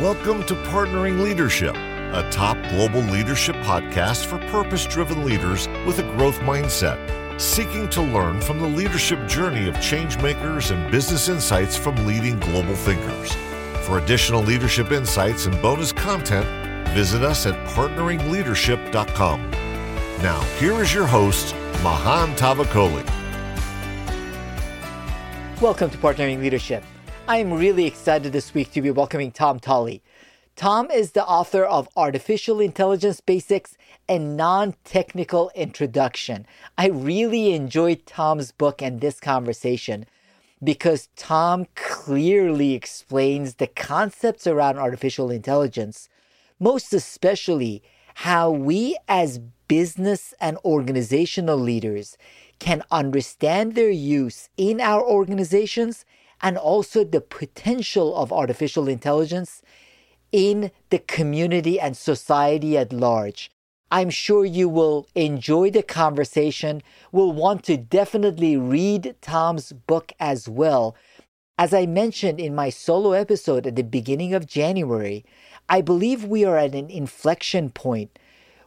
Welcome to Partnering Leadership, a top global leadership podcast for purpose driven leaders with a growth mindset, seeking to learn from the leadership journey of changemakers and business insights from leading global thinkers. For additional leadership insights and bonus content, visit us at partneringleadership.com. Now, here is your host, Mahan Tavakoli. Welcome to Partnering Leadership. I am really excited this week to be welcoming Tom Taulli. Tom is the author of Artificial Intelligence Basics and Non Technical Introduction. I really enjoyed Tom's book and this conversation because Tom clearly explains the concepts around artificial intelligence, most especially how we as business and organizational leaders can understand their use in our organizations and also the potential of artificial intelligence in the community and society at large. I'm sure you will enjoy the conversation, will want to definitely read Tom's book as well. As I mentioned in my solo episode at the beginning of January, I believe we are at an inflection point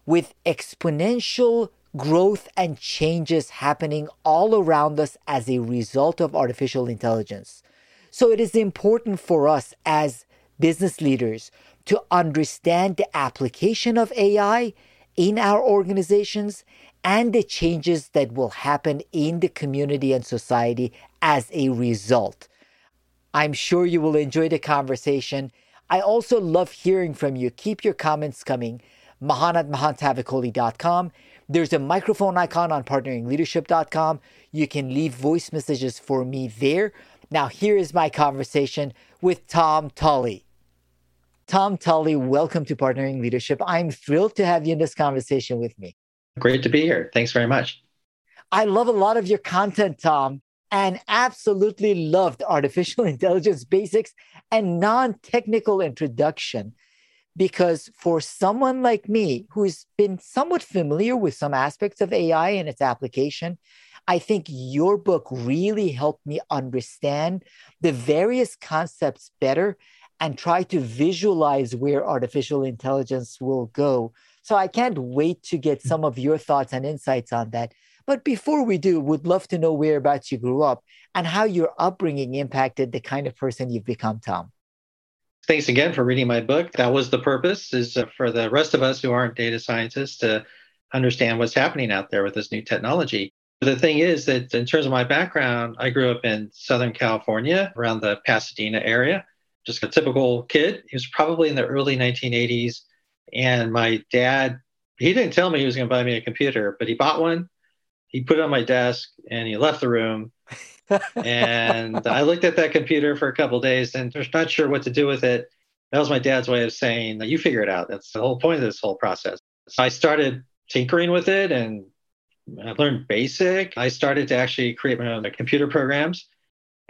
with exponential growth and changes happening all around us as a result of artificial intelligence. So it is important for us as business leaders to understand the application of AI in our organizations and the changes that will happen in the community and society as a result. I'm sure you will enjoy the conversation. I also love hearing from you. Keep your comments coming. Mahan at mahantavakoli.com. There's a microphone icon on partneringleadership.com. You can leave voice messages for me there. Now, here is my conversation with Tom Taulli. Tom Taulli, welcome to Partnering Leadership. I'm thrilled to have you in this conversation with me. Great to be here. Thanks very much. I love a lot of your content, Tom, and absolutely loved artificial intelligence basics and non technical introduction because for someone like me who's been somewhat familiar with some aspects of AI and its application, I think your book really helped me understand the various concepts better and try to visualize where artificial intelligence will go. So I can't wait to get hmm. some of your thoughts and insights on that. But before we do, would love to know whereabouts you grew up and how your upbringing impacted the kind of person you've become, Tom. Thanks again for reading my book. That was the purpose is uh, for the rest of us who aren't data scientists to understand what's happening out there with this new technology. The thing is that in terms of my background, I grew up in Southern California around the Pasadena area, just a typical kid. He was probably in the early 1980s. And my dad, he didn't tell me he was going to buy me a computer, but he bought one. He put it on my desk and he left the room and I looked at that computer for a couple days and was not sure what to do with it. That was my dad's way of saying, you figure it out. That's the whole point of this whole process. So I started tinkering with it and I learned basic. I started to actually create my own computer programs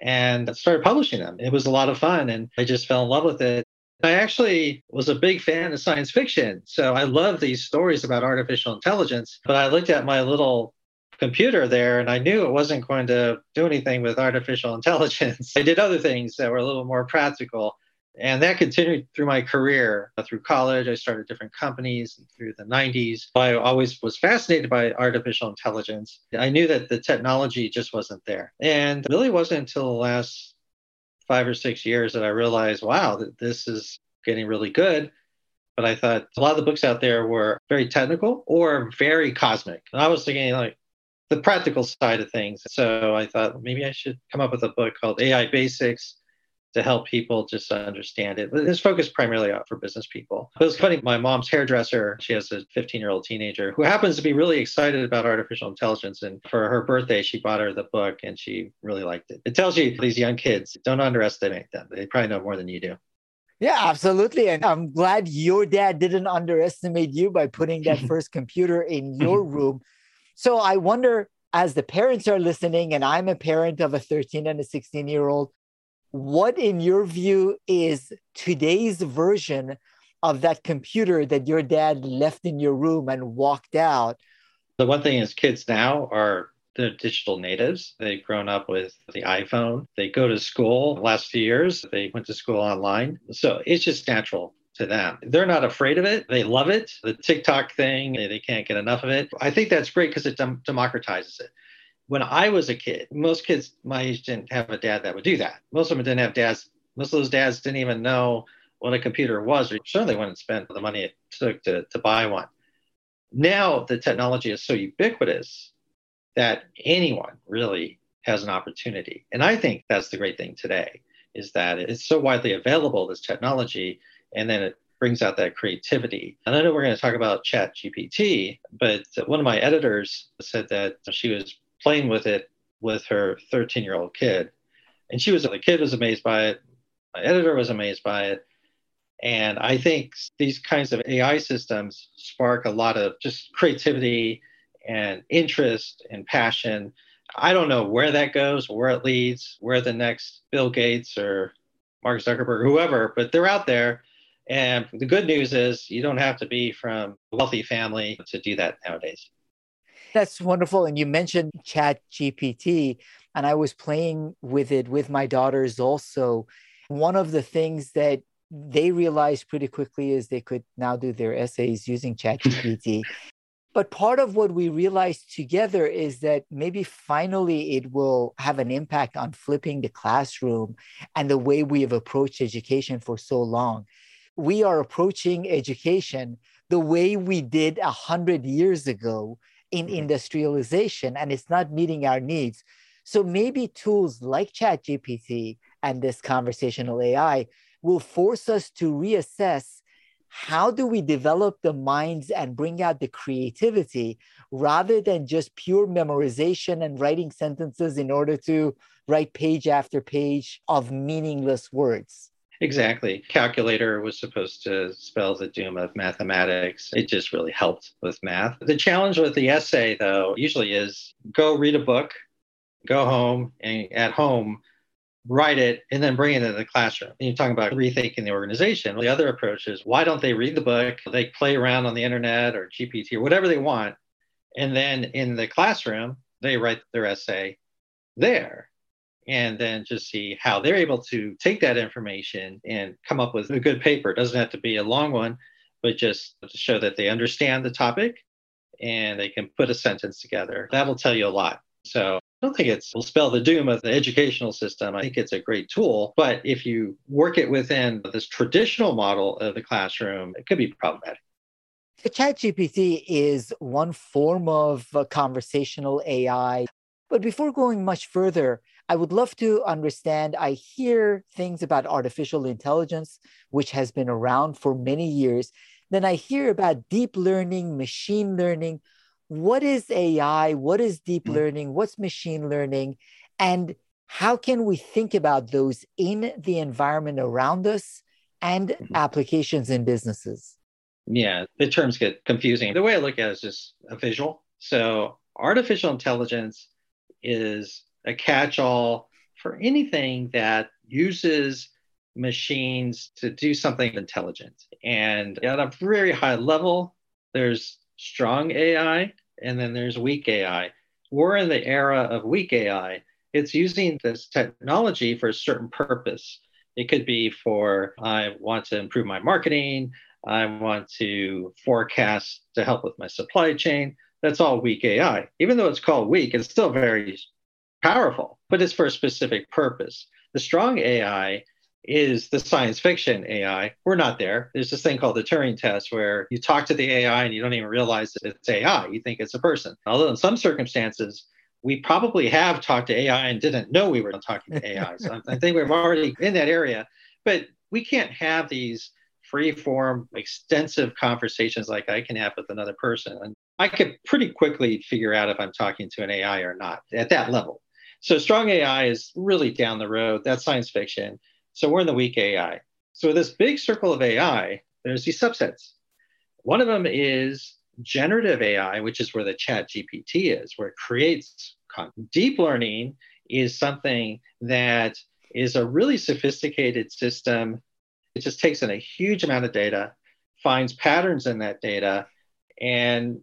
and started publishing them. It was a lot of fun and I just fell in love with it. I actually was a big fan of science fiction. So I love these stories about artificial intelligence. But I looked at my little computer there and I knew it wasn't going to do anything with artificial intelligence. I did other things that were a little more practical. And that continued through my career. Through college, I started different companies through the 90s. I always was fascinated by artificial intelligence. I knew that the technology just wasn't there. And really wasn't until the last five or six years that I realized, wow, that this is getting really good. But I thought a lot of the books out there were very technical or very cosmic. And I was thinking, like, the practical side of things. So I thought maybe I should come up with a book called AI Basics to help people just understand it. But it's focused primarily out for business people. It was funny. My mom's hairdresser, she has a 15 year old teenager who happens to be really excited about artificial intelligence. And for her birthday, she bought her the book and she really liked it. It tells you these young kids don't underestimate them. They probably know more than you do. Yeah, absolutely. And I'm glad your dad didn't underestimate you by putting that first computer in your room so I wonder, as the parents are listening, and I'm a parent of a 13 and a 16 year old, what in your view is today's version of that computer that your dad left in your room and walked out? The one thing is, kids now are They're digital natives. They've grown up with the iPhone. They go to school. Last few years, they went to school online. So it's just natural to them. They're not afraid of it. They love it. The TikTok thing, they, they can't get enough of it. I think that's great because it dem- democratizes it. When I was a kid, most kids my age didn't have a dad that would do that. Most of them didn't have dads. Most of those dads didn't even know what a computer was, or certainly wouldn't spend the money it took to, to buy one. Now the technology is so ubiquitous that anyone really has an opportunity. And I think that's the great thing today is that it's so widely available, this technology, and then it brings out that creativity. And I know we're going to talk about Chat GPT, but one of my editors said that she was playing with it with her 13 year old kid. And she was, the kid was amazed by it. My editor was amazed by it. And I think these kinds of AI systems spark a lot of just creativity and interest and passion. I don't know where that goes, where it leads, where the next Bill Gates or Mark Zuckerberg, whoever, but they're out there and the good news is you don't have to be from a wealthy family to do that nowadays. That's wonderful. And you mentioned Chat GPT, and I was playing with it with my daughters also. One of the things that they realized pretty quickly is they could now do their essays using Chat GPT. but part of what we realized together is that maybe finally it will have an impact on flipping the classroom and the way we have approached education for so long we are approaching education the way we did a hundred years ago in mm-hmm. industrialization, and it's not meeting our needs. So maybe tools like ChatGPT and this conversational AI will force us to reassess how do we develop the minds and bring out the creativity rather than just pure memorization and writing sentences in order to write page after page of meaningless words. Exactly. Calculator was supposed to spell the doom of mathematics. It just really helped with math. The challenge with the essay, though, usually is go read a book, go home, and at home, write it, and then bring it into the classroom. And you're talking about rethinking the organization. The other approach is why don't they read the book? They play around on the internet or GPT or whatever they want. And then in the classroom, they write their essay there and then just see how they're able to take that information and come up with a good paper. It doesn't have to be a long one, but just to show that they understand the topic and they can put a sentence together. That'll tell you a lot. So I don't think it will spell the doom of the educational system. I think it's a great tool, but if you work it within this traditional model of the classroom, it could be problematic. The ChatGPT is one form of uh, conversational AI. But before going much further, I would love to understand. I hear things about artificial intelligence, which has been around for many years. Then I hear about deep learning, machine learning. What is AI? What is deep mm-hmm. learning? What's machine learning? And how can we think about those in the environment around us and mm-hmm. applications in businesses? Yeah, the terms get confusing. The way I look at it is just a visual. So, artificial intelligence is a catch all for anything that uses machines to do something intelligent. And at a very high level, there's strong AI and then there's weak AI. We're in the era of weak AI. It's using this technology for a certain purpose. It could be for, I want to improve my marketing, I want to forecast to help with my supply chain. That's all weak AI. Even though it's called weak, it's still very powerful, but it's for a specific purpose. The strong AI is the science fiction AI. We're not there. There's this thing called the Turing test where you talk to the AI and you don't even realize that it's AI. You think it's a person. Although in some circumstances, we probably have talked to AI and didn't know we were talking to AI. So I think we're already in that area. But we can't have these free form, extensive conversations like I can have with another person. And I could pretty quickly figure out if I'm talking to an AI or not at that level. So strong AI is really down the road. That's science fiction. So we're in the weak AI. So this big circle of AI, there's these subsets. One of them is generative AI, which is where the chat GPT is, where it creates content. Deep learning is something that is a really sophisticated system. It just takes in a huge amount of data, finds patterns in that data, and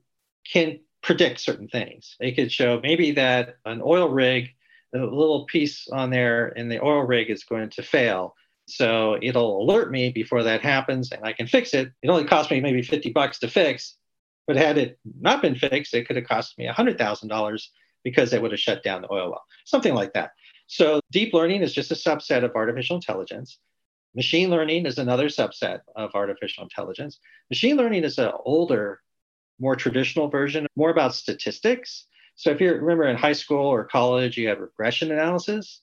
can predict certain things. It could show maybe that an oil rig, a little piece on there in the oil rig is going to fail. So it'll alert me before that happens and I can fix it. It only cost me maybe 50 bucks to fix, but had it not been fixed, it could have cost me $100,000 because it would have shut down the oil well, something like that. So deep learning is just a subset of artificial intelligence. Machine learning is another subset of artificial intelligence. Machine learning is an older, more traditional version, more about statistics. So if you remember in high school or college, you had regression analysis.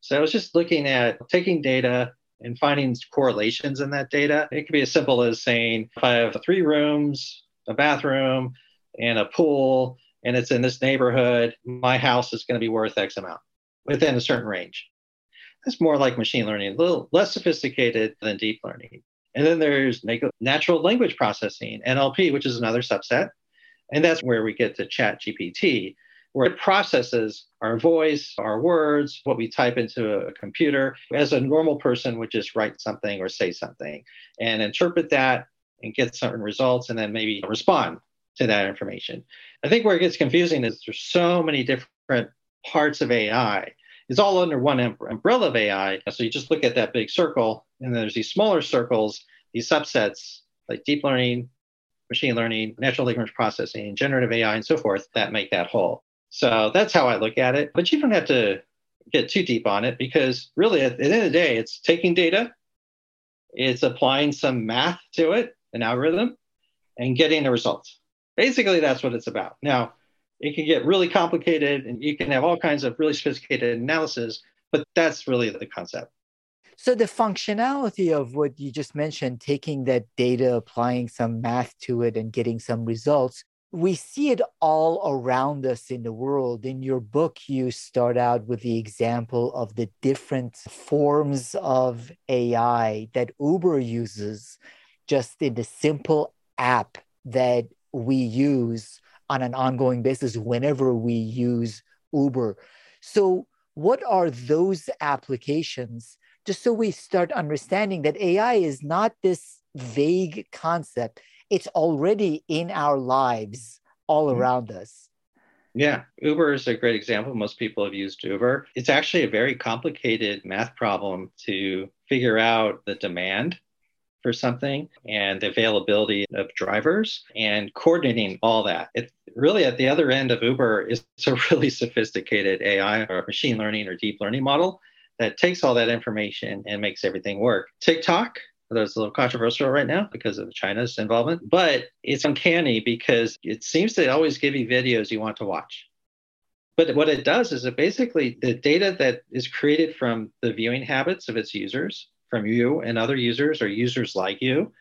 So I was just looking at taking data and finding correlations in that data. It could be as simple as saying, if I have three rooms, a bathroom, and a pool, and it's in this neighborhood, my house is going to be worth X amount within a certain range. That's more like machine learning, a little less sophisticated than deep learning. And then there's natural language processing, NLP, which is another subset. And that's where we get to Chat GPT, where it processes our voice, our words, what we type into a computer, as a normal person would just write something or say something and interpret that and get certain results and then maybe respond to that information. I think where it gets confusing is there's so many different parts of AI. It's all under one umbrella of AI. So you just look at that big circle, and then there's these smaller circles, these subsets like deep learning, machine learning, natural language processing, generative AI, and so forth that make that whole. So that's how I look at it. But you don't have to get too deep on it because really at the end of the day, it's taking data, it's applying some math to it, an algorithm, and getting a result. Basically, that's what it's about. Now, it can get really complicated and you can have all kinds of really sophisticated analysis, but that's really the concept. So the functionality of what you just mentioned, taking that data, applying some math to it and getting some results, we see it all around us in the world. In your book, you start out with the example of the different forms of AI that Uber uses just in the simple app that we use on an ongoing basis whenever we use Uber. So, what are those applications? Just so we start understanding that AI is not this vague concept, it's already in our lives all mm-hmm. around us. Yeah, Uber is a great example. Most people have used Uber. It's actually a very complicated math problem to figure out the demand for something and the availability of drivers and coordinating all that. It really at the other end of Uber is a really sophisticated AI or machine learning or deep learning model that takes all that information and makes everything work. TikTok that's a little controversial right now because of China's involvement, but it's uncanny because it seems to always give you videos you want to watch. But what it does is it basically the data that is created from the viewing habits of its users from you and other users or users like you.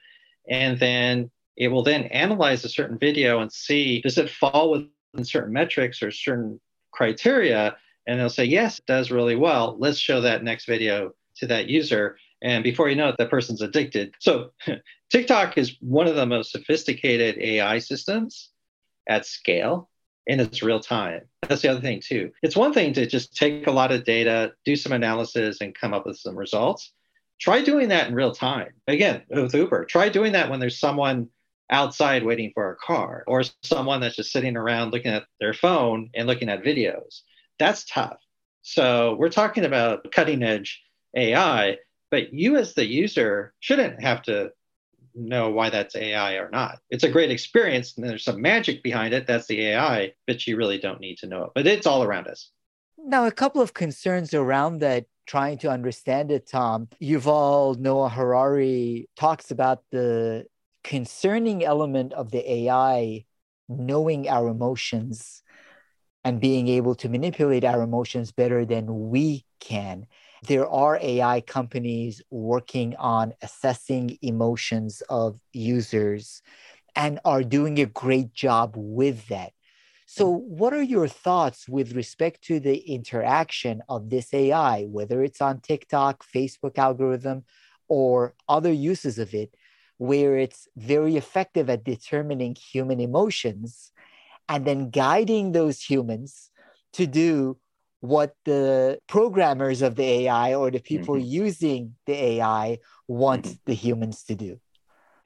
And then it will then analyze a certain video and see does it fall within certain metrics or certain criteria? And they'll say, yes, it does really well. Let's show that next video to that user. And before you know it, that person's addicted. So TikTok is one of the most sophisticated AI systems at scale and it's real time. That's the other thing, too. It's one thing to just take a lot of data, do some analysis, and come up with some results. Try doing that in real time. Again, with Uber, try doing that when there's someone outside waiting for a car or someone that's just sitting around looking at their phone and looking at videos. That's tough. So we're talking about cutting edge AI, but you as the user shouldn't have to know why that's AI or not. It's a great experience and there's some magic behind it. That's the AI, but you really don't need to know it. But it's all around us. Now, a couple of concerns around that trying to understand it, Tom, Yuval Noah Harari talks about the concerning element of the AI knowing our emotions and being able to manipulate our emotions better than we can. There are AI companies working on assessing emotions of users and are doing a great job with that. So, what are your thoughts with respect to the interaction of this AI, whether it's on TikTok, Facebook algorithm, or other uses of it, where it's very effective at determining human emotions and then guiding those humans to do what the programmers of the AI or the people mm-hmm. using the AI want mm-hmm. the humans to do?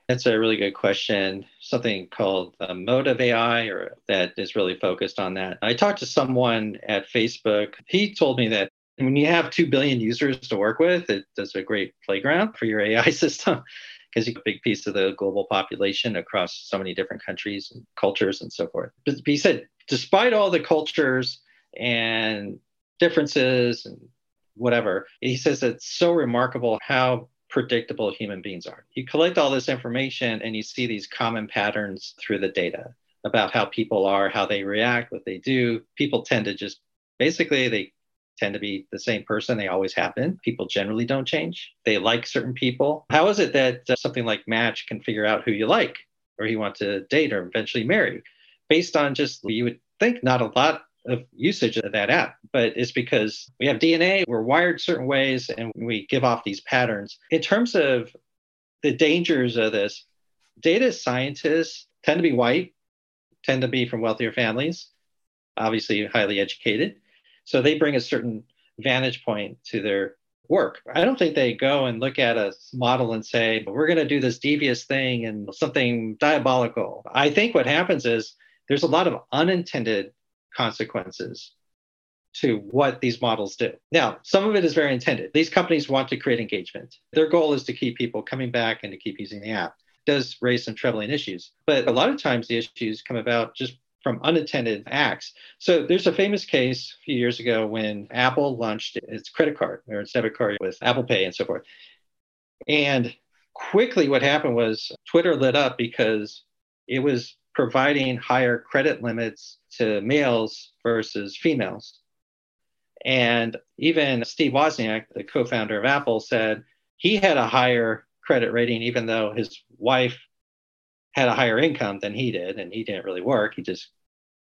That's a really good question. Something called uh, Motive AI, or that is really focused on that. I talked to someone at Facebook. He told me that when you have 2 billion users to work with, it does a great playground for your AI system because you have a big piece of the global population across so many different countries and cultures and so forth. But he said, despite all the cultures and differences and whatever, he says it's so remarkable how predictable human beings are. You collect all this information and you see these common patterns through the data about how people are, how they react, what they do. People tend to just basically they tend to be the same person. They always have been. People generally don't change. They like certain people. How is it that uh, something like Match can figure out who you like or you want to date or eventually marry based on just, you would think, not a lot of usage of that app, but it's because we have DNA, we're wired certain ways, and we give off these patterns. In terms of the dangers of this, data scientists tend to be white, tend to be from wealthier families, obviously highly educated. So they bring a certain vantage point to their work. I don't think they go and look at a model and say, we're going to do this devious thing and something diabolical. I think what happens is there's a lot of unintended consequences to what these models do. Now, some of it is very intended. These companies want to create engagement. Their goal is to keep people coming back and to keep using the app. It does raise some troubling issues, but a lot of times the issues come about just from unintended acts. So there's a famous case a few years ago when Apple launched its credit card or its debit card with Apple Pay and so forth. And quickly what happened was Twitter lit up because it was providing higher credit limits to males versus females. And even Steve Wozniak, the co founder of Apple, said he had a higher credit rating, even though his wife had a higher income than he did, and he didn't really work. He just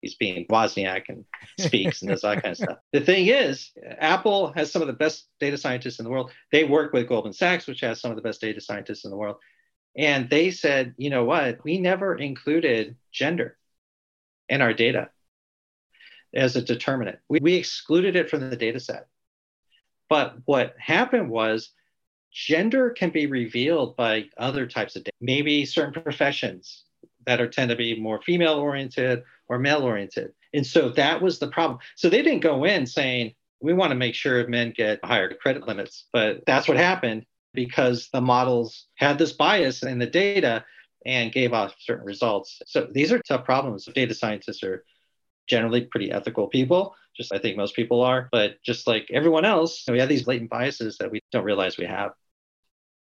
he's being Wozniak and speaks and does that kind of stuff. The thing is, Apple has some of the best data scientists in the world. They work with Goldman Sachs, which has some of the best data scientists in the world. And they said, you know what? We never included gender in our data as a determinant. We, we excluded it from the data set. But what happened was gender can be revealed by other types of data, maybe certain professions that are tend to be more female oriented or male oriented. And so that was the problem. So they didn't go in saying, we want to make sure men get higher credit limits. But that's what happened because the models had this bias in the data and gave off certain results. So these are tough problems. Data scientists are generally pretty ethical people, just I think most people are. But just like everyone else, we have these latent biases that we don't realize we have.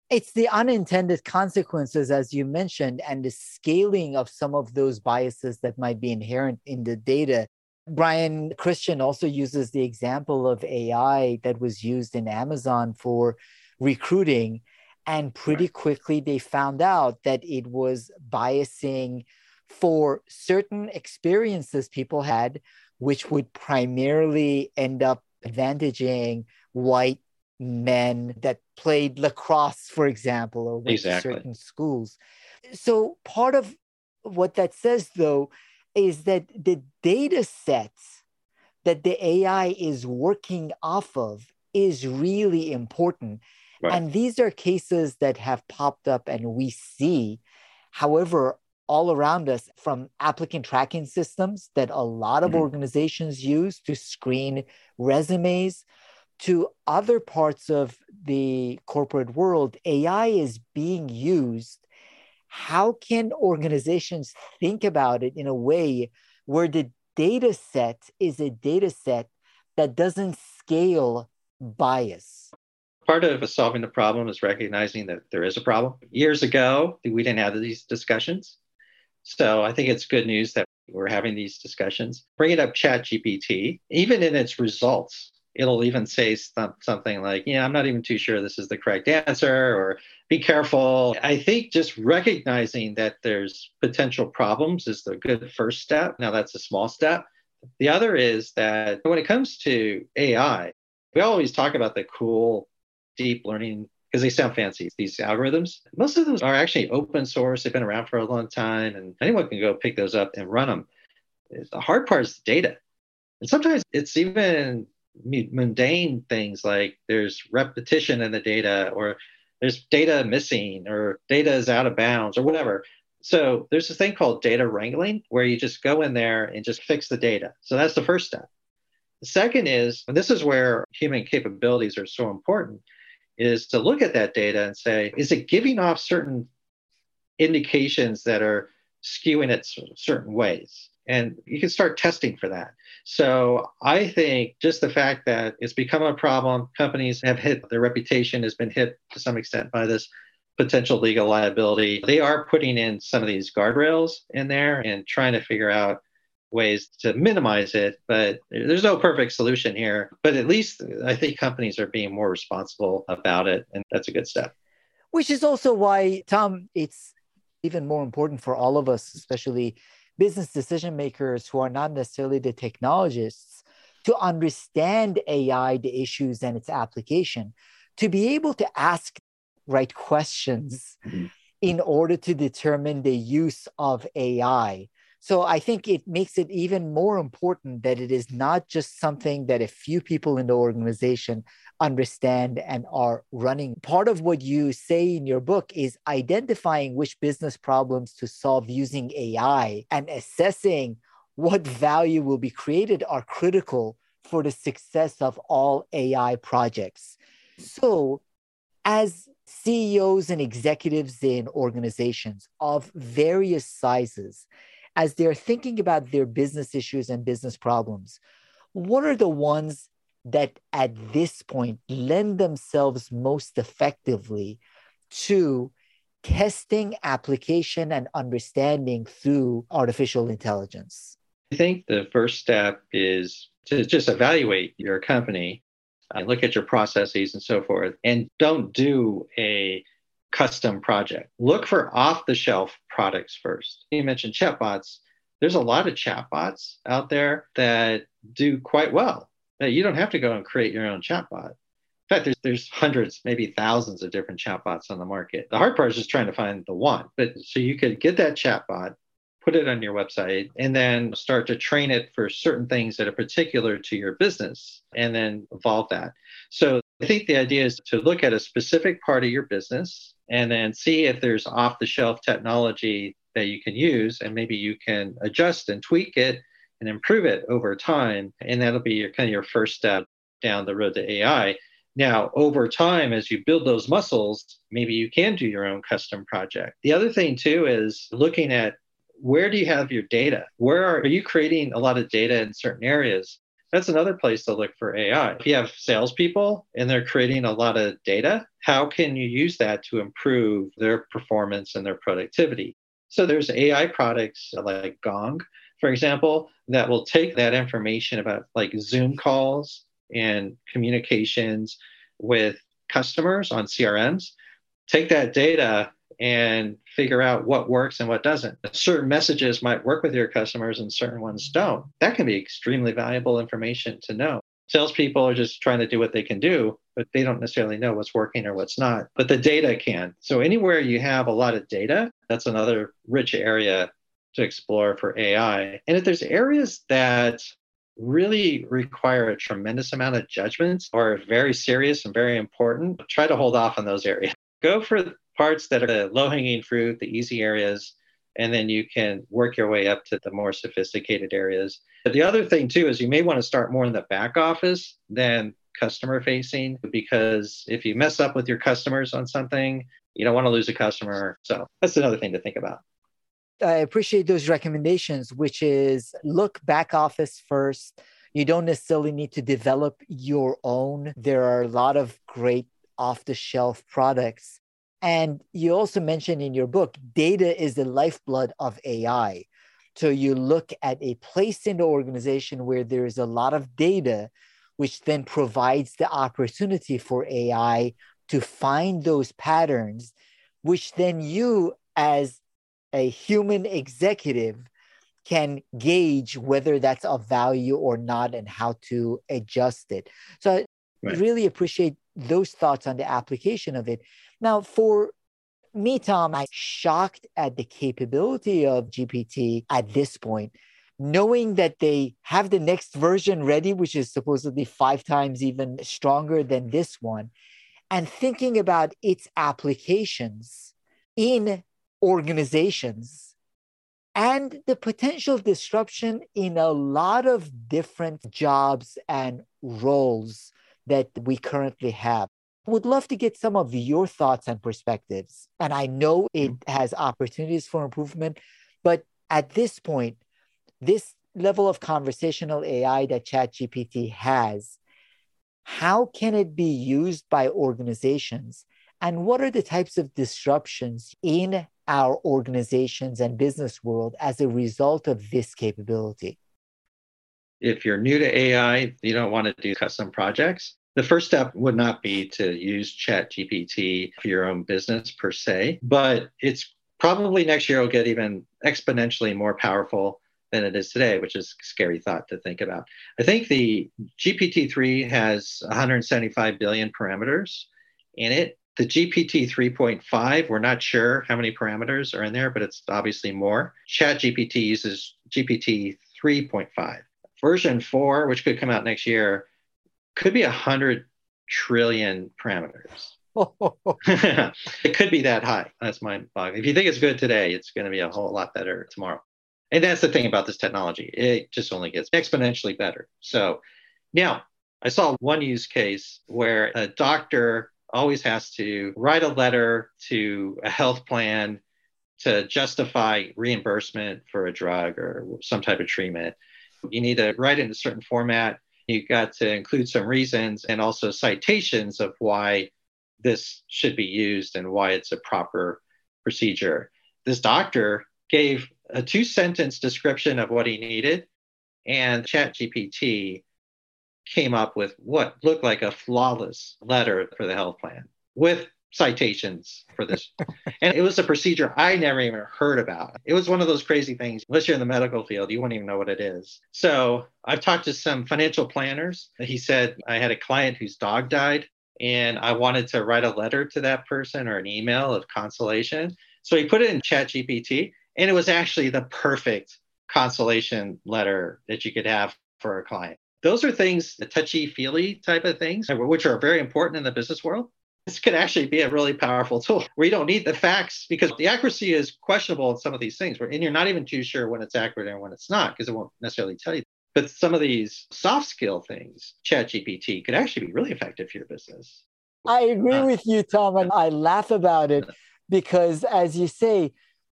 It's the unintended consequences, as you mentioned, and the scaling of some of those biases that might be inherent in the data. Brian Christian also uses the example of AI that was used in Amazon for recruiting. And pretty quickly, they found out that it was biasing for certain experiences people had, which would primarily end up advantaging white men that played lacrosse, for example, or exactly. certain schools. So part of what that says, though, is that the data sets that the AI is working off of is really important. Right. And these are cases that have popped up and we see. However, all around us from applicant tracking systems that a lot of mm-hmm. organizations use to screen resumes to other parts of the corporate world, AI is being used. How can organizations think about it in a way where the data set is a data set that doesn't scale bias? Part of solving the problem is recognizing that there is a problem. Years ago, we didn't have these discussions. So I think it's good news that we're having these discussions. Bringing up Chat GPT, even in its results, it'll even say something like, yeah, I'm not even too sure this is the correct answer, or be careful. I think just recognizing that there's potential problems is the good first step. Now, that's a small step. The other is that when it comes to AI, we always talk about the cool deep learning because they sound fancy, these algorithms. Most of them are actually open source. They've been around for a long time, and anyone can go pick those up and run them. The hard part is the data. And sometimes it's even mundane things like there's repetition in the data or there's data missing or data is out of bounds or whatever. So there's this thing called data wrangling where you just go in there and just fix the data. So that's the first step. The second is, and this is where human capabilities are so important, is to look at that data and say, is it giving off certain indications that are skewing it certain ways? And you can start testing for that. So I think just the fact that it's become a problem, companies have hit their reputation has been hit to some extent by this potential legal liability. They are putting in some of these guardrails in there and trying to figure out ways to minimize it, but there's no perfect solution here. But at least I think companies are being more responsible about it, and that's a good step. Which is also why, Tom, it's even more important for all of us, especially business decision makers who are not necessarily the technologists, to understand AI, the issues, and its application, to be able to ask right questions mm-hmm. in order to determine the use of AI so I think it makes it even more important that it is not just something that a few people in the organization understand and are running. Part of what you say in your book is identifying which business problems to solve using AI and assessing what value will be created are critical for the success of all AI projects. So, as CEOs and executives in organizations of various sizes, as they're thinking about their business issues and business problems, what are the ones that at this point lend themselves most effectively to testing application and understanding through artificial intelligence? I think the first step is to just evaluate your company and look at your processes and so forth, and don't do a custom project. Look for off the shelf products first. You mentioned chatbots. There's a lot of chatbots out there that do quite well. That You don't have to go and create your own chatbot. In fact, there's, there's hundreds, maybe thousands of different chatbots on the market. The hard part is just trying to find the one. But so you could get that chatbot, put it on your website, and then start to train it for certain things that are particular to your business, and then evolve that. So I think the idea is to look at a specific part of your business and then see if there's off the shelf technology that you can use and maybe you can adjust and tweak it and improve it over time and that'll be your kind of your first step down the road to ai now over time as you build those muscles maybe you can do your own custom project. The other thing too is looking at where do you have your data? Where are, are you creating a lot of data in certain areas that's another place to look for AI. If you have salespeople and they're creating a lot of data, how can you use that to improve their performance and their productivity? So there's AI products like Gong, for example, that will take that information about like Zoom calls and communications with customers on CRMs, take that data and figure out what works and what doesn't. Certain messages might work with your customers and certain ones don't. That can be extremely valuable information to know. Salespeople are just trying to do what they can do, but they don't necessarily know what's working or what's not. But the data can. So, anywhere you have a lot of data, that's another rich area to explore for AI. And if there's areas that really require a tremendous amount of judgment or very serious and very important, try to hold off on those areas. Go for parts that are the low hanging fruit, the easy areas, and then you can work your way up to the more sophisticated areas. But the other thing, too, is you may want to start more in the back office than customer facing because if you mess up with your customers on something, you don't want to lose a customer. So that's another thing to think about. I appreciate those recommendations, which is look back office first. You don't necessarily need to develop your own. There are a lot of great off the shelf products and you also mentioned in your book, data is the lifeblood of AI. So you look at a place in the organization where there is a lot of data, which then provides the opportunity for AI to find those patterns, which then you, as a human executive, can gauge whether that's of value or not and how to adjust it. So I right. really appreciate those thoughts on the application of it. Now, for me, Tom, I'm shocked at the capability of GPT at this point, knowing that they have the next version ready, which is supposedly five times even stronger than this one. and thinking about its applications in organizations and the potential disruption in a lot of different jobs and roles that we currently have. Would love to get some of your thoughts and perspectives. And I know it mm-hmm. has opportunities for improvement, but at this point, this level of conversational AI that ChatGPT has, how can it be used by organizations? And what are the types of disruptions in our organizations and business world as a result of this capability? If you're new to AI, you don't want to do custom projects. The first step would not be to use Chat GPT for your own business per se, but it's probably next year will get even exponentially more powerful than it is today, which is a scary thought to think about. I think the GPT-3 has 175 billion parameters in it. The GPT 3.5, we're not sure how many parameters are in there, but it's obviously more. Chat GPT uses GPT 3.5. Version 4, which could come out next year, could be a 100 trillion parameters. it could be that high. That's mind boggling. If you think it's good today, it's going to be a whole lot better tomorrow. And that's the thing about this technology. It just only gets exponentially better. So now I saw one use case where a doctor always has to write a letter to a health plan to justify reimbursement for a drug or some type of treatment. You need to write it in a certain format. You got to include some reasons and also citations of why this should be used and why it's a proper procedure. This doctor gave a two sentence description of what he needed, and ChatGPT came up with what looked like a flawless letter for the health plan with citations for this. and it was a procedure I never even heard about. It was one of those crazy things. Unless you're in the medical field, you won't even know what it is. So I've talked to some financial planners. He said, I had a client whose dog died and I wanted to write a letter to that person or an email of consolation. So he put it in ChatGPT and it was actually the perfect consolation letter that you could have for a client. Those are things, the touchy feely type of things, which are very important in the business world. This could actually be a really powerful tool where you don't need the facts because the accuracy is questionable in some of these things, and you're not even too sure when it's accurate and when it's not because it won't necessarily tell you. But some of these soft skill things, ChatGPT could actually be really effective for your business. I agree uh, with you, Tom, and I laugh about it because, as you say,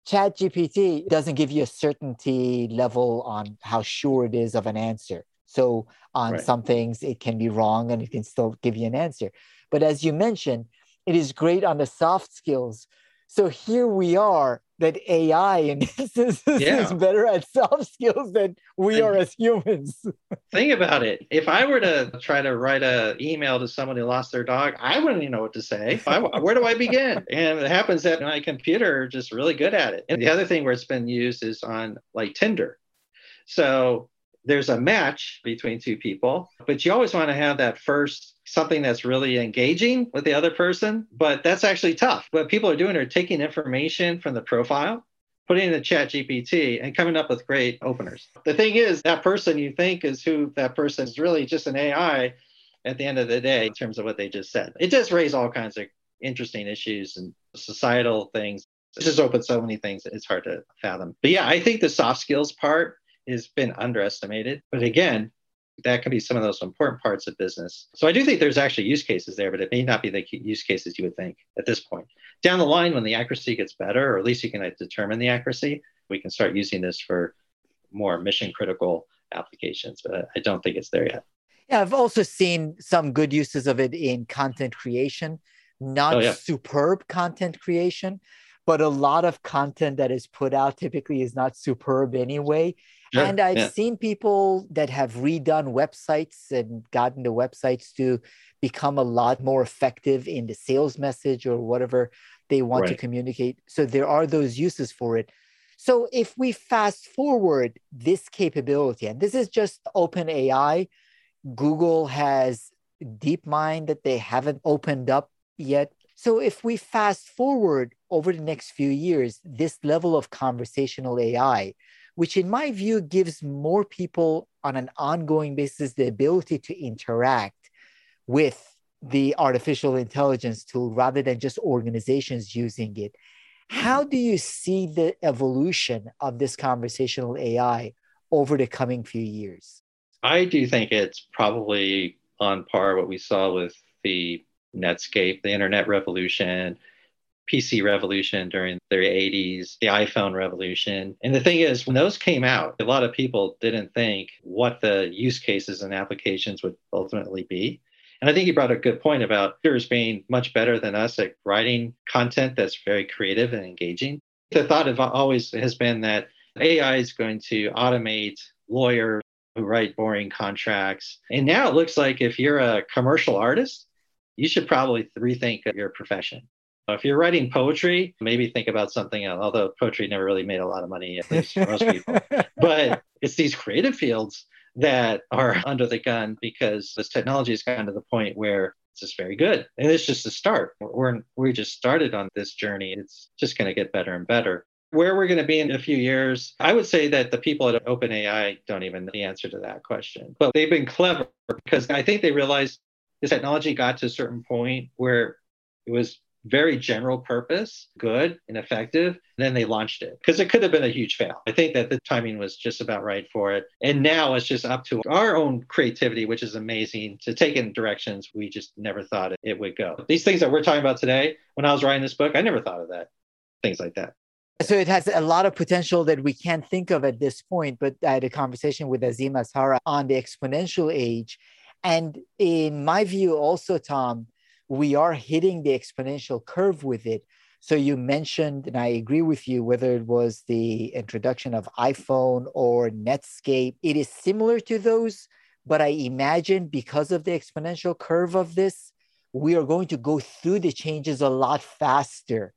ChatGPT doesn't give you a certainty level on how sure it is of an answer. So on right. some things, it can be wrong and it can still give you an answer. But as you mentioned, it is great on the soft skills. So here we are that AI in instance yeah. is better at soft skills than we and are as humans. think about it. If I were to try to write an email to someone who lost their dog, I wouldn't even know what to say. I, where do I begin? And it happens that my computer is just really good at it. And the other thing where it's been used is on like Tinder. So there's a match between two people, but you always want to have that first something that's really engaging with the other person, but that's actually tough. What people are doing are taking information from the profile, putting it in the chat GPT and coming up with great openers. The thing is, that person you think is who that person is really just an AI at the end of the day in terms of what they just said. It does raise all kinds of interesting issues and societal things. It just opens so many things it's hard to fathom. But yeah, I think the soft skills part has been underestimated. But again, that can be some of those important parts of business. So I do think there's actually use cases there, but it may not be the use cases you would think at this point. Down the line, when the accuracy gets better, or at least you can determine the accuracy, we can start using this for more mission critical applications. But I don't think it's there yet. Yeah, I've also seen some good uses of it in content creation, not oh, yeah. superb content creation, but a lot of content that is put out typically is not superb anyway. Sure, and I've yeah. seen people that have redone websites and gotten the websites to become a lot more effective in the sales message or whatever they want right. to communicate. So there are those uses for it. So if we fast forward this capability, and this is just open AI, Google has DeepMind that they haven't opened up yet. So if we fast forward over the next few years, this level of conversational AI, which in my view gives more people on an ongoing basis the ability to interact with the artificial intelligence tool rather than just organizations using it. How do you see the evolution of this conversational AI over the coming few years? I do think it's probably on par what we saw with the Netscape, the internet revolution, PC revolution during the 80s, the iPhone revolution. And the thing is, when those came out, a lot of people didn't think what the use cases and applications would ultimately be. And I think you brought a good point about computers being much better than us at writing content that's very creative and engaging. The thought of always has been that AI is going to automate lawyers who write boring contracts. And now it looks like if you're a commercial artist, you should probably rethink your profession. If you're writing poetry, maybe think about something else, although poetry never really made a lot of money, at least for most people. But it's these creative fields that are under the gun because this technology has gotten to the point where it's just very good. And it's just a start. We're, we just started on this journey. It's just going to get better and better. Where we're going to be in a few years, I would say that the people at OpenAI don't even know the answer to that question. But they've been clever because I think they realized this technology got to a certain point where it was very general purpose, good and effective. And then they launched it because it could have been a huge fail. I think that the timing was just about right for it. And now it's just up to our own creativity, which is amazing, to take in directions we just never thought it would go. These things that we're talking about today, when I was writing this book, I never thought of that. Things like that. So it has a lot of potential that we can't think of at this point. But I had a conversation with Azeem Azhar on the exponential age. And in my view, also, Tom, we are hitting the exponential curve with it. So you mentioned, and I agree with you, whether it was the introduction of iPhone or Netscape, it is similar to those. But I imagine because of the exponential curve of this, we are going to go through the changes a lot faster.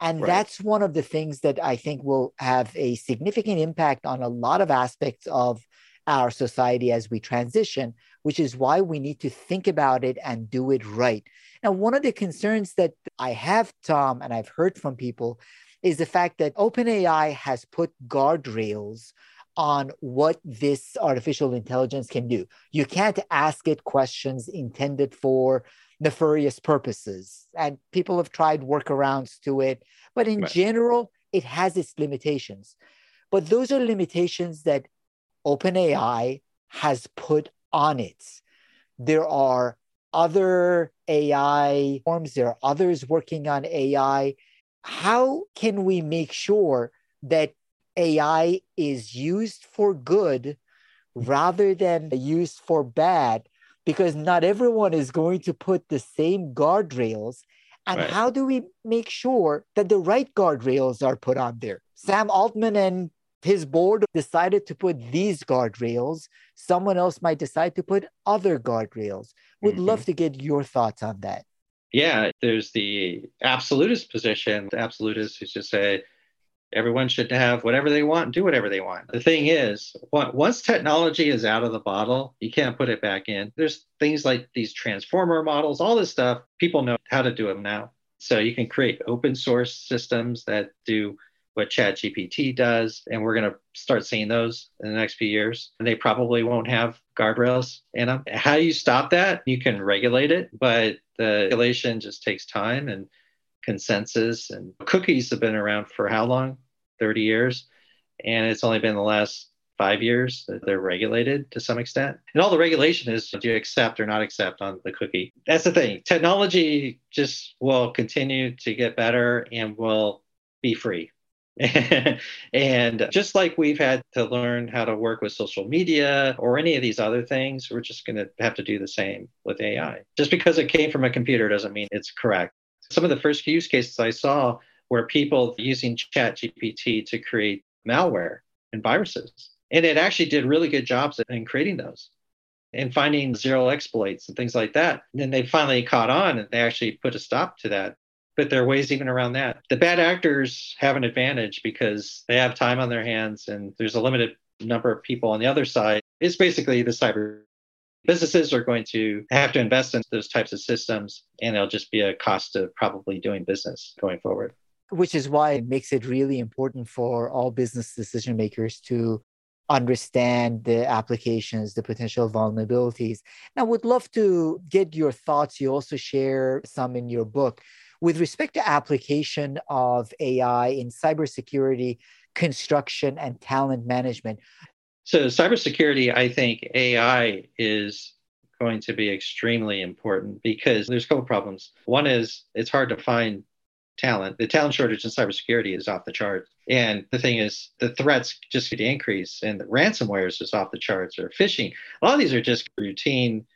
And right. that's one of the things that I think will have a significant impact on a lot of aspects of our society as we transition, which is why we need to think about it and do it right. Now, one of the concerns that I have, Tom, and I've heard from people, is the fact that OpenAI has put guardrails on what this artificial intelligence can do. You can't ask it questions intended for nefarious purposes. And people have tried workarounds to it. But in right. general, it has its limitations. But those are limitations that OpenAI has put on it. There are other AI forms, there are others working on AI. How can we make sure that AI is used for good rather than used for bad? Because not everyone is going to put the same guardrails. And right. how do we make sure that the right guardrails are put on there? Sam Altman and his board decided to put these guardrails. Someone else might decide to put other guardrails. Would mm-hmm. love to get your thoughts on that. Yeah, there's the absolutist position. The absolutists who just say everyone should have whatever they want and do whatever they want. The thing is, once technology is out of the bottle, you can't put it back in. There's things like these transformer models, all this stuff. People know how to do them now. So you can create open source systems that do what ChatGPT does, and we're going to start seeing those in the next few years. And they probably won't have guardrails in them. How you stop that? You can regulate it, but the regulation just takes time and consensus. And cookies have been around for how long? 30 years. And it's only been the last five years that they're regulated to some extent. And all the regulation is do you accept or not accept on the cookie? That's the thing. Technology just will continue to get better and will be free and just like we've had to learn how to work with social media or any of these other things, we're just going to have to do the same with AI. Just because it came from a computer doesn't mean it's correct. Some of the first use cases I saw were people using ChatGPT to create malware and viruses. And it actually did really good jobs in creating those and finding zero exploits and things like that. And then they finally caught on and they actually put a stop to that but there are ways even around that. The bad actors have an advantage because they have time on their hands and there's a limited number of people on the other side. It's basically the cyber businesses are going to have to invest in those types of systems and it'll just be a cost of probably doing business going forward which is why it makes it really important for all business decision makers to understand the applications, the potential vulnerabilities. Now, would love to get your thoughts. You also share some in your book with respect to application of AI in cybersecurity, construction, and talent management. So, cybersecurity, I think AI is going to be extremely important because there's a couple problems. One is it's hard to find talent. The talent shortage in cybersecurity is off the charts. And the thing is, the threats just could increase, and the ransomware is just off the charts, or phishing. A lot of these are just routine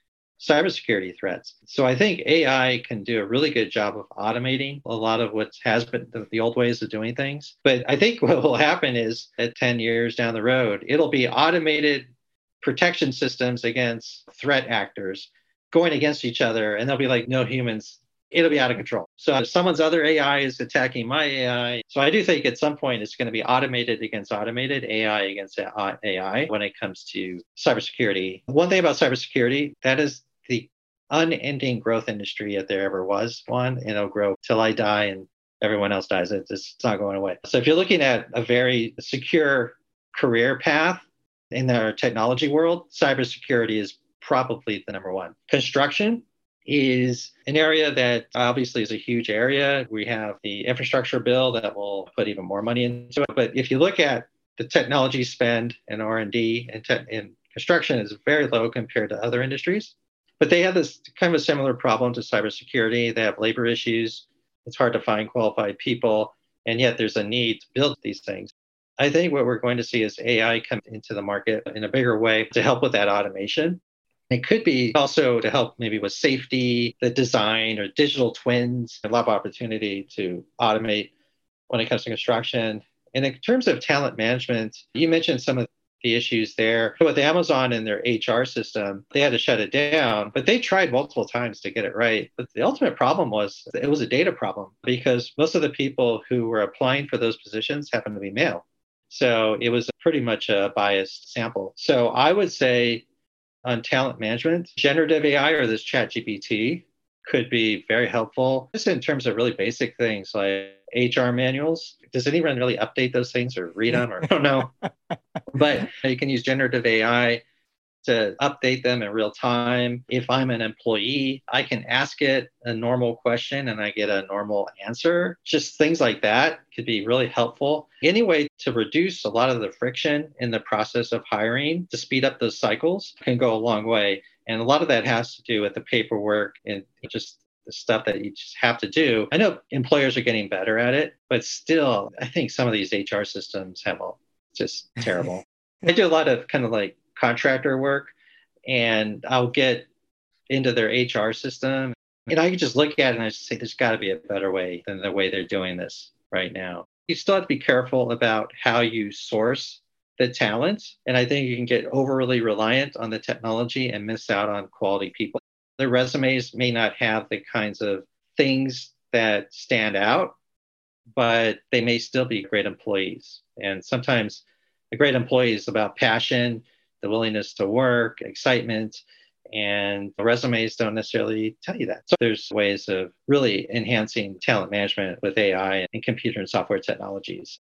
cybersecurity threats. So I think AI can do a really good job of automating a lot of what has been the, the, old ways of doing things. But I think what will happen is at 10 years down the road, it'll be automated protection systems against threat actors going against each other, and they'll be like no humans. It'll be out of control. So if someone's other AI is attacking my AI. So I do think at some point it's going to be automated against automated, AI against AI when it comes to cybersecurity. One thing about cybersecurity, that is unending growth industry if there ever was one, and it'll grow till I die and everyone else dies. It's, it's not going away. So if you're looking at a very secure career path, in our technology world, cybersecurity is probably the number one. Construction is an area that obviously is a huge area. We have the infrastructure bill that will put even more money into it. But if you look at the technology spend and R&D and, te- and construction is very low compared to other industries. But they have this kind of a similar problem to cybersecurity. They have labor issues. It's hard to find qualified people. And yet there's a need to build these things. I think what we're going to see is AI come into the market in a bigger way to help with that automation. It could be also to help maybe with safety, the design, or digital twins, a lot of opportunity to automate when it comes to construction. And in terms of talent management, you mentioned some of the issues there. With Amazon and their HR system, they had to shut it down, but they tried multiple times to get it right. But the ultimate problem was it was a data problem because most of the people who were applying for those positions happened to be male. So it was pretty much a biased sample. So I would say on talent management, generative AI or this chat GPT could be very helpful just in terms of really basic things like HR manuals. Does anyone really update those things or read them or I don't know? but you can use generative AI to update them in real time. If I'm an employee, I can ask it a normal question and I get a normal answer. Just things like that could be really helpful. Anyway, to reduce a lot of the friction in the process of hiring, to speed up those cycles, can go a long way. And a lot of that has to do with the paperwork and just the stuff that you just have to do. I know employers are getting better at it, but still, I think some of these HR systems have all just terrible. I do a lot of kind of like contractor work and I'll get into their HR system and I can just look at it and I just say, there's got to be a better way than the way they're doing this right now. You still have to be careful about how you source the talent. And I think you can get overly reliant on the technology and miss out on quality people. Their resumes may not have the kinds of things that stand out, but they may still be great employees. And sometimes a great employee is about passion the willingness to work, excitement, and the resumes don't necessarily tell you that. So there's ways of really enhancing talent management with AI and computer and software technologies.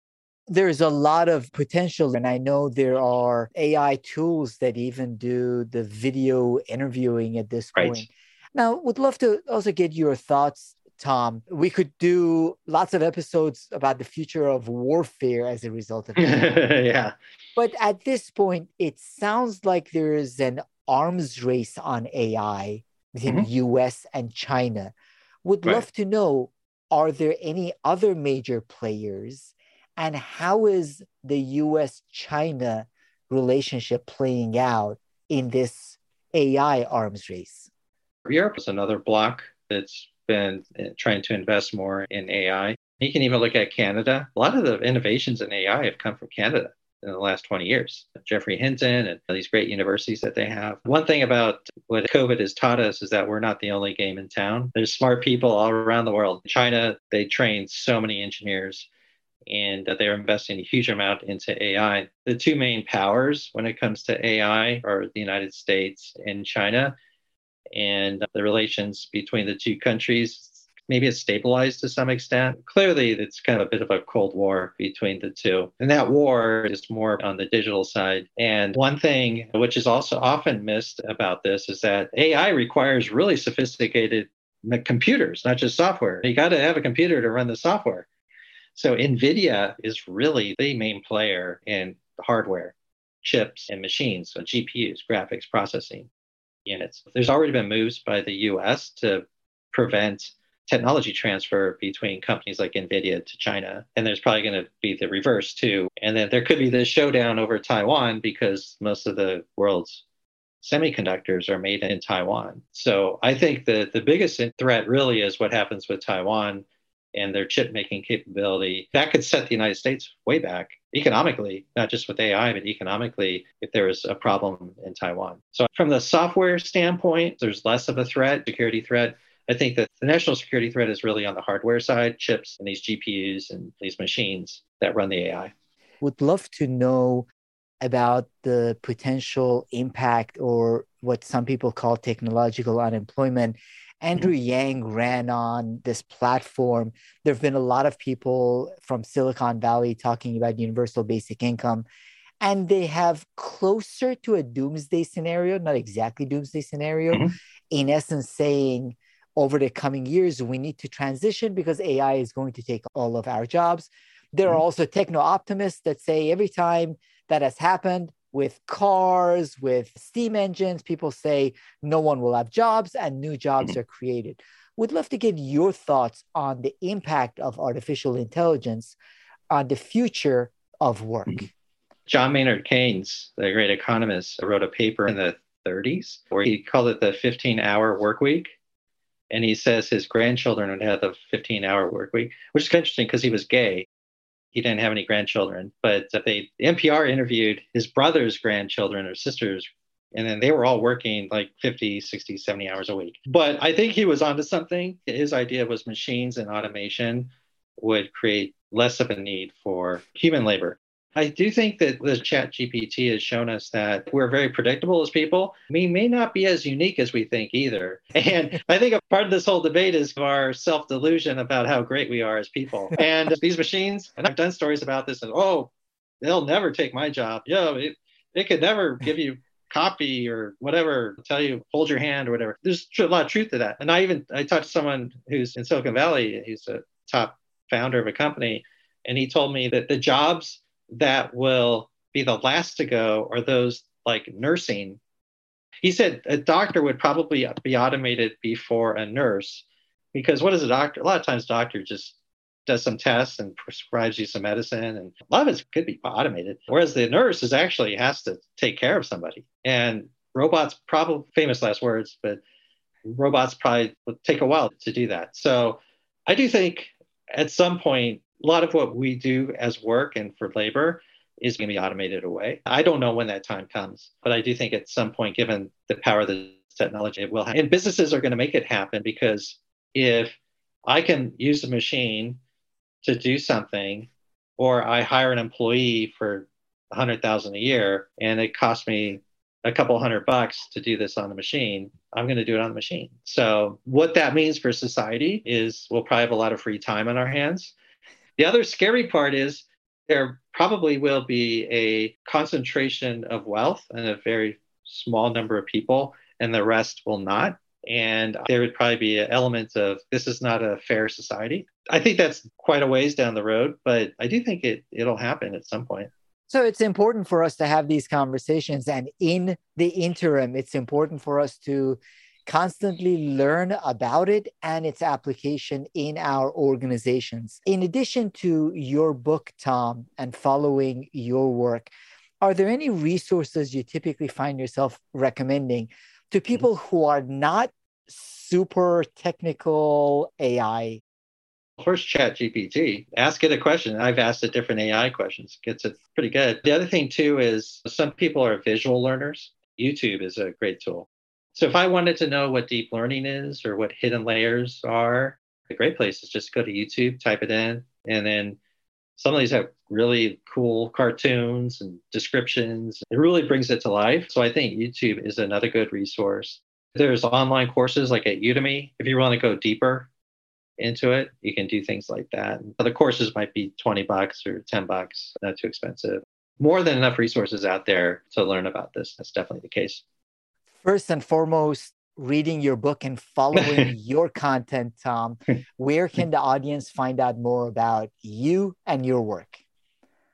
There's a lot of potential, and I know there are AI tools that even do the video interviewing at this point. Now, would love to also get your thoughts Tom. We could do lots of episodes about the future of warfare as a result of it. yeah. But at this point, it sounds like there is an arms race on AI between mm-hmm. US and China. Would right. love to know are there any other major players? And how is the US China relationship playing out in this AI arms race? Europe is another block that's been uh, trying to invest more in AI. You can even look at Canada. A lot of the innovations in AI have come from Canada in the last 20 years. Geoffrey Hinton and these great universities that they have. One thing about what COVID has taught us is that we're not the only game in town. There's smart people all around the world. China, they train so many engineers and that they're investing a huge amount into AI. The two main powers when it comes to AI are the United States and China and the relations between the two countries Maybe it's stabilized to some extent. Clearly, it's kind of a bit of a cold war between the two. And that war is more on the digital side. And one thing which is also often missed about this is that AI requires really sophisticated computers, not just software. You got to have a computer to run the software. So NVIDIA is really the main player in hardware, chips, and machines, so GPUs, graphics processing units. There's already been moves by the US to prevent technology transfer between companies like NVIDIA to China. And there's probably going to be the reverse too. And then there could be this showdown over Taiwan because most of the world's semiconductors are made in Taiwan. So I think that the biggest threat really is what happens with Taiwan and their chip making capability. That could set the United States way back economically, not just with AI, but economically if there is a problem in Taiwan. So from the software standpoint, there's less of a threat, security threat. I think that the national security threat is really on the hardware side, chips and these GPUs and these machines that run the AI. Would love to know about the potential impact or what some people call technological unemployment. Andrew mm-hmm. Yang ran on this platform. There have been a lot of people from Silicon Valley talking about universal basic income, and they have closer to a doomsday scenario, not exactly doomsday scenario, mm-hmm. in essence saying over the coming years, we need to transition because AI is going to take all of our jobs. There are mm-hmm. also techno optimists that say every time that has happened with cars, with steam engines, people say no one will have jobs and new jobs mm-hmm. are created. Would love to get your thoughts on the impact of artificial intelligence on the future of work. Mm-hmm. John Maynard Keynes, the great economist, wrote a paper in the 30s where he called it the 15 hour work week and he says his grandchildren would have the 15 hour work week, which is interesting because he was gay. He didn't have any grandchildren, but they NPR interviewed his brother's grandchildren or sisters, and then they were all working like 50, 60, 70 hours a week. But I think he was onto something. His idea was machines and automation would create less of a need for human labor. I do think that the chat GPT has shown us that we're very predictable as people. We may not be as unique as we think either. And I think a part of this whole debate is our self delusion about how great we are as people. And these machines, and I've done stories about this, and oh, they'll never take my job. Yeah, it, it could never give you copy or whatever, tell you hold your hand or whatever. There's a lot of truth to that. And I even I talked to someone who's in Silicon Valley, he's a top founder of a company, and he told me that the jobs that will be the last to go are those like nursing. He said a doctor would probably be automated before a nurse because what is a doctor? A lot of times, doctor just does some tests and prescribes you some medicine, and a lot of it could be automated. Whereas the nurse is actually has to take care of somebody, and robots probably famous last words, but robots probably would take a while to do that. So I do think at some point a lot of what we do as work and for labor is going to be automated away. I don't know when that time comes, but I do think at some point, given the power of the technology, it will happen. And businesses are going to make it happen because if I can use a machine to do something, or I hire an employee for a hundred thousand a year, and it costs me a couple hundred bucks to do this on the machine, I'm going to do it on the machine. So, what that means for society is we'll probably have a lot of free time on our hands. The other scary part is there probably will be a concentration of wealth and a very small number of people, and the rest will not. And there would probably be an element of this is not a fair society. I think that's quite a ways down the road, but I do think it, it'll happen at some point. So it's important for us to have these conversations. And in the interim, it's important for us to constantly learn about it and its application in our organizations. In addition to your book, Tom, and following your work, are there any resources you typically find yourself recommending to mm-hmm. people who are not super technical AI? First, Chat GPT. Ask it a question. I've asked it different AI questions. Gets it pretty good. The other thing too is some people are visual learners. YouTube is a great tool. So if I wanted to know what deep learning is or what hidden layers are, a great place is just go to YouTube, type it in, and then some of these have really cool cartoons and descriptions. It really brings it to life. So I think YouTube is another good resource. There's online courses like at Udemy if you want to go deeper into it, you can do things like that. The courses might be 20 bucks or 10 bucks, not too expensive. More than enough resources out there to learn about this. That's definitely the case. First and foremost, reading your book and following your content, Tom, where can the audience find out more about you and your work?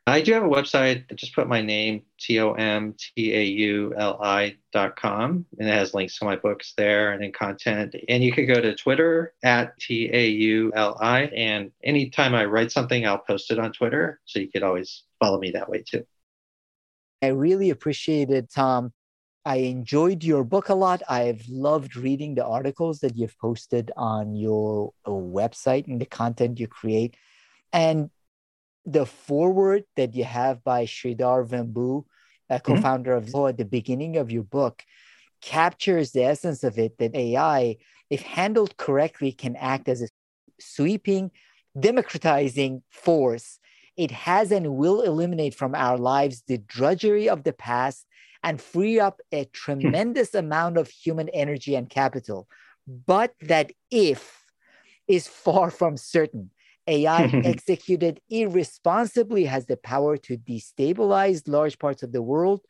I do have a website. I just put my name, T O M T A U L I dot com, and it has links to my books there and then content. And you could go to Twitter at T A U L I. And anytime I write something, I'll post it on Twitter. So you could always follow me that way too. I really appreciate it, Tom. I enjoyed your book a lot. I've loved reading the articles that you've posted on your uh, website and the content you create. And the foreword that you have by Sridhar Vembu, a mm-hmm. co-founder mm-hmm. of at the beginning of your book, captures the essence of it that AI, if handled correctly, can act as a sweeping, democratizing force. It has and will eliminate from our lives the drudgery of the past and free up a hmm. tremendous amount of human energy and capital. But that if is far from certain. AI executed irresponsibly has the power to destabilize large parts of the world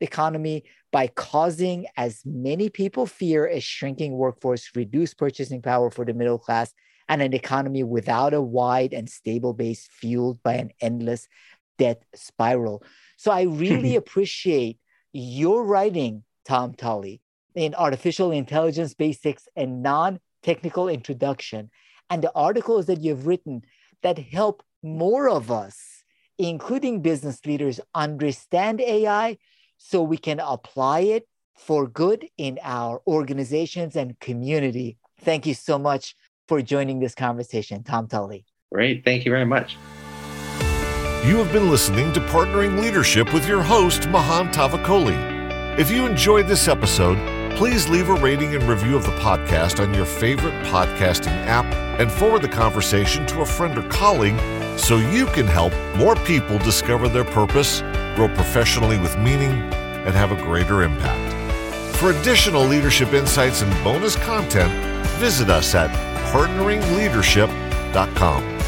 economy by causing, as many people fear, a shrinking workforce, reduced purchasing power for the middle class, and an economy without a wide and stable base fueled by an endless debt spiral. So I really appreciate your writing, Tom Taulli, in Artificial Intelligence Basics and Non Technical Introduction and the articles that you've written that help more of us, including business leaders, understand AI so we can apply it for good in our organizations and community. Thank you so much for joining this conversation, Tom Taulli. Great. Thank you very much. You have been listening to Partnering Leadership with your host, Mahan Tavakoli. If you enjoyed this episode, please leave a rating and review of the podcast on your favorite podcasting app and forward the conversation to a friend or colleague so you can help more people discover their purpose, grow professionally with meaning, and have a greater impact. For additional leadership insights and bonus content, visit us at partneringleadership.com.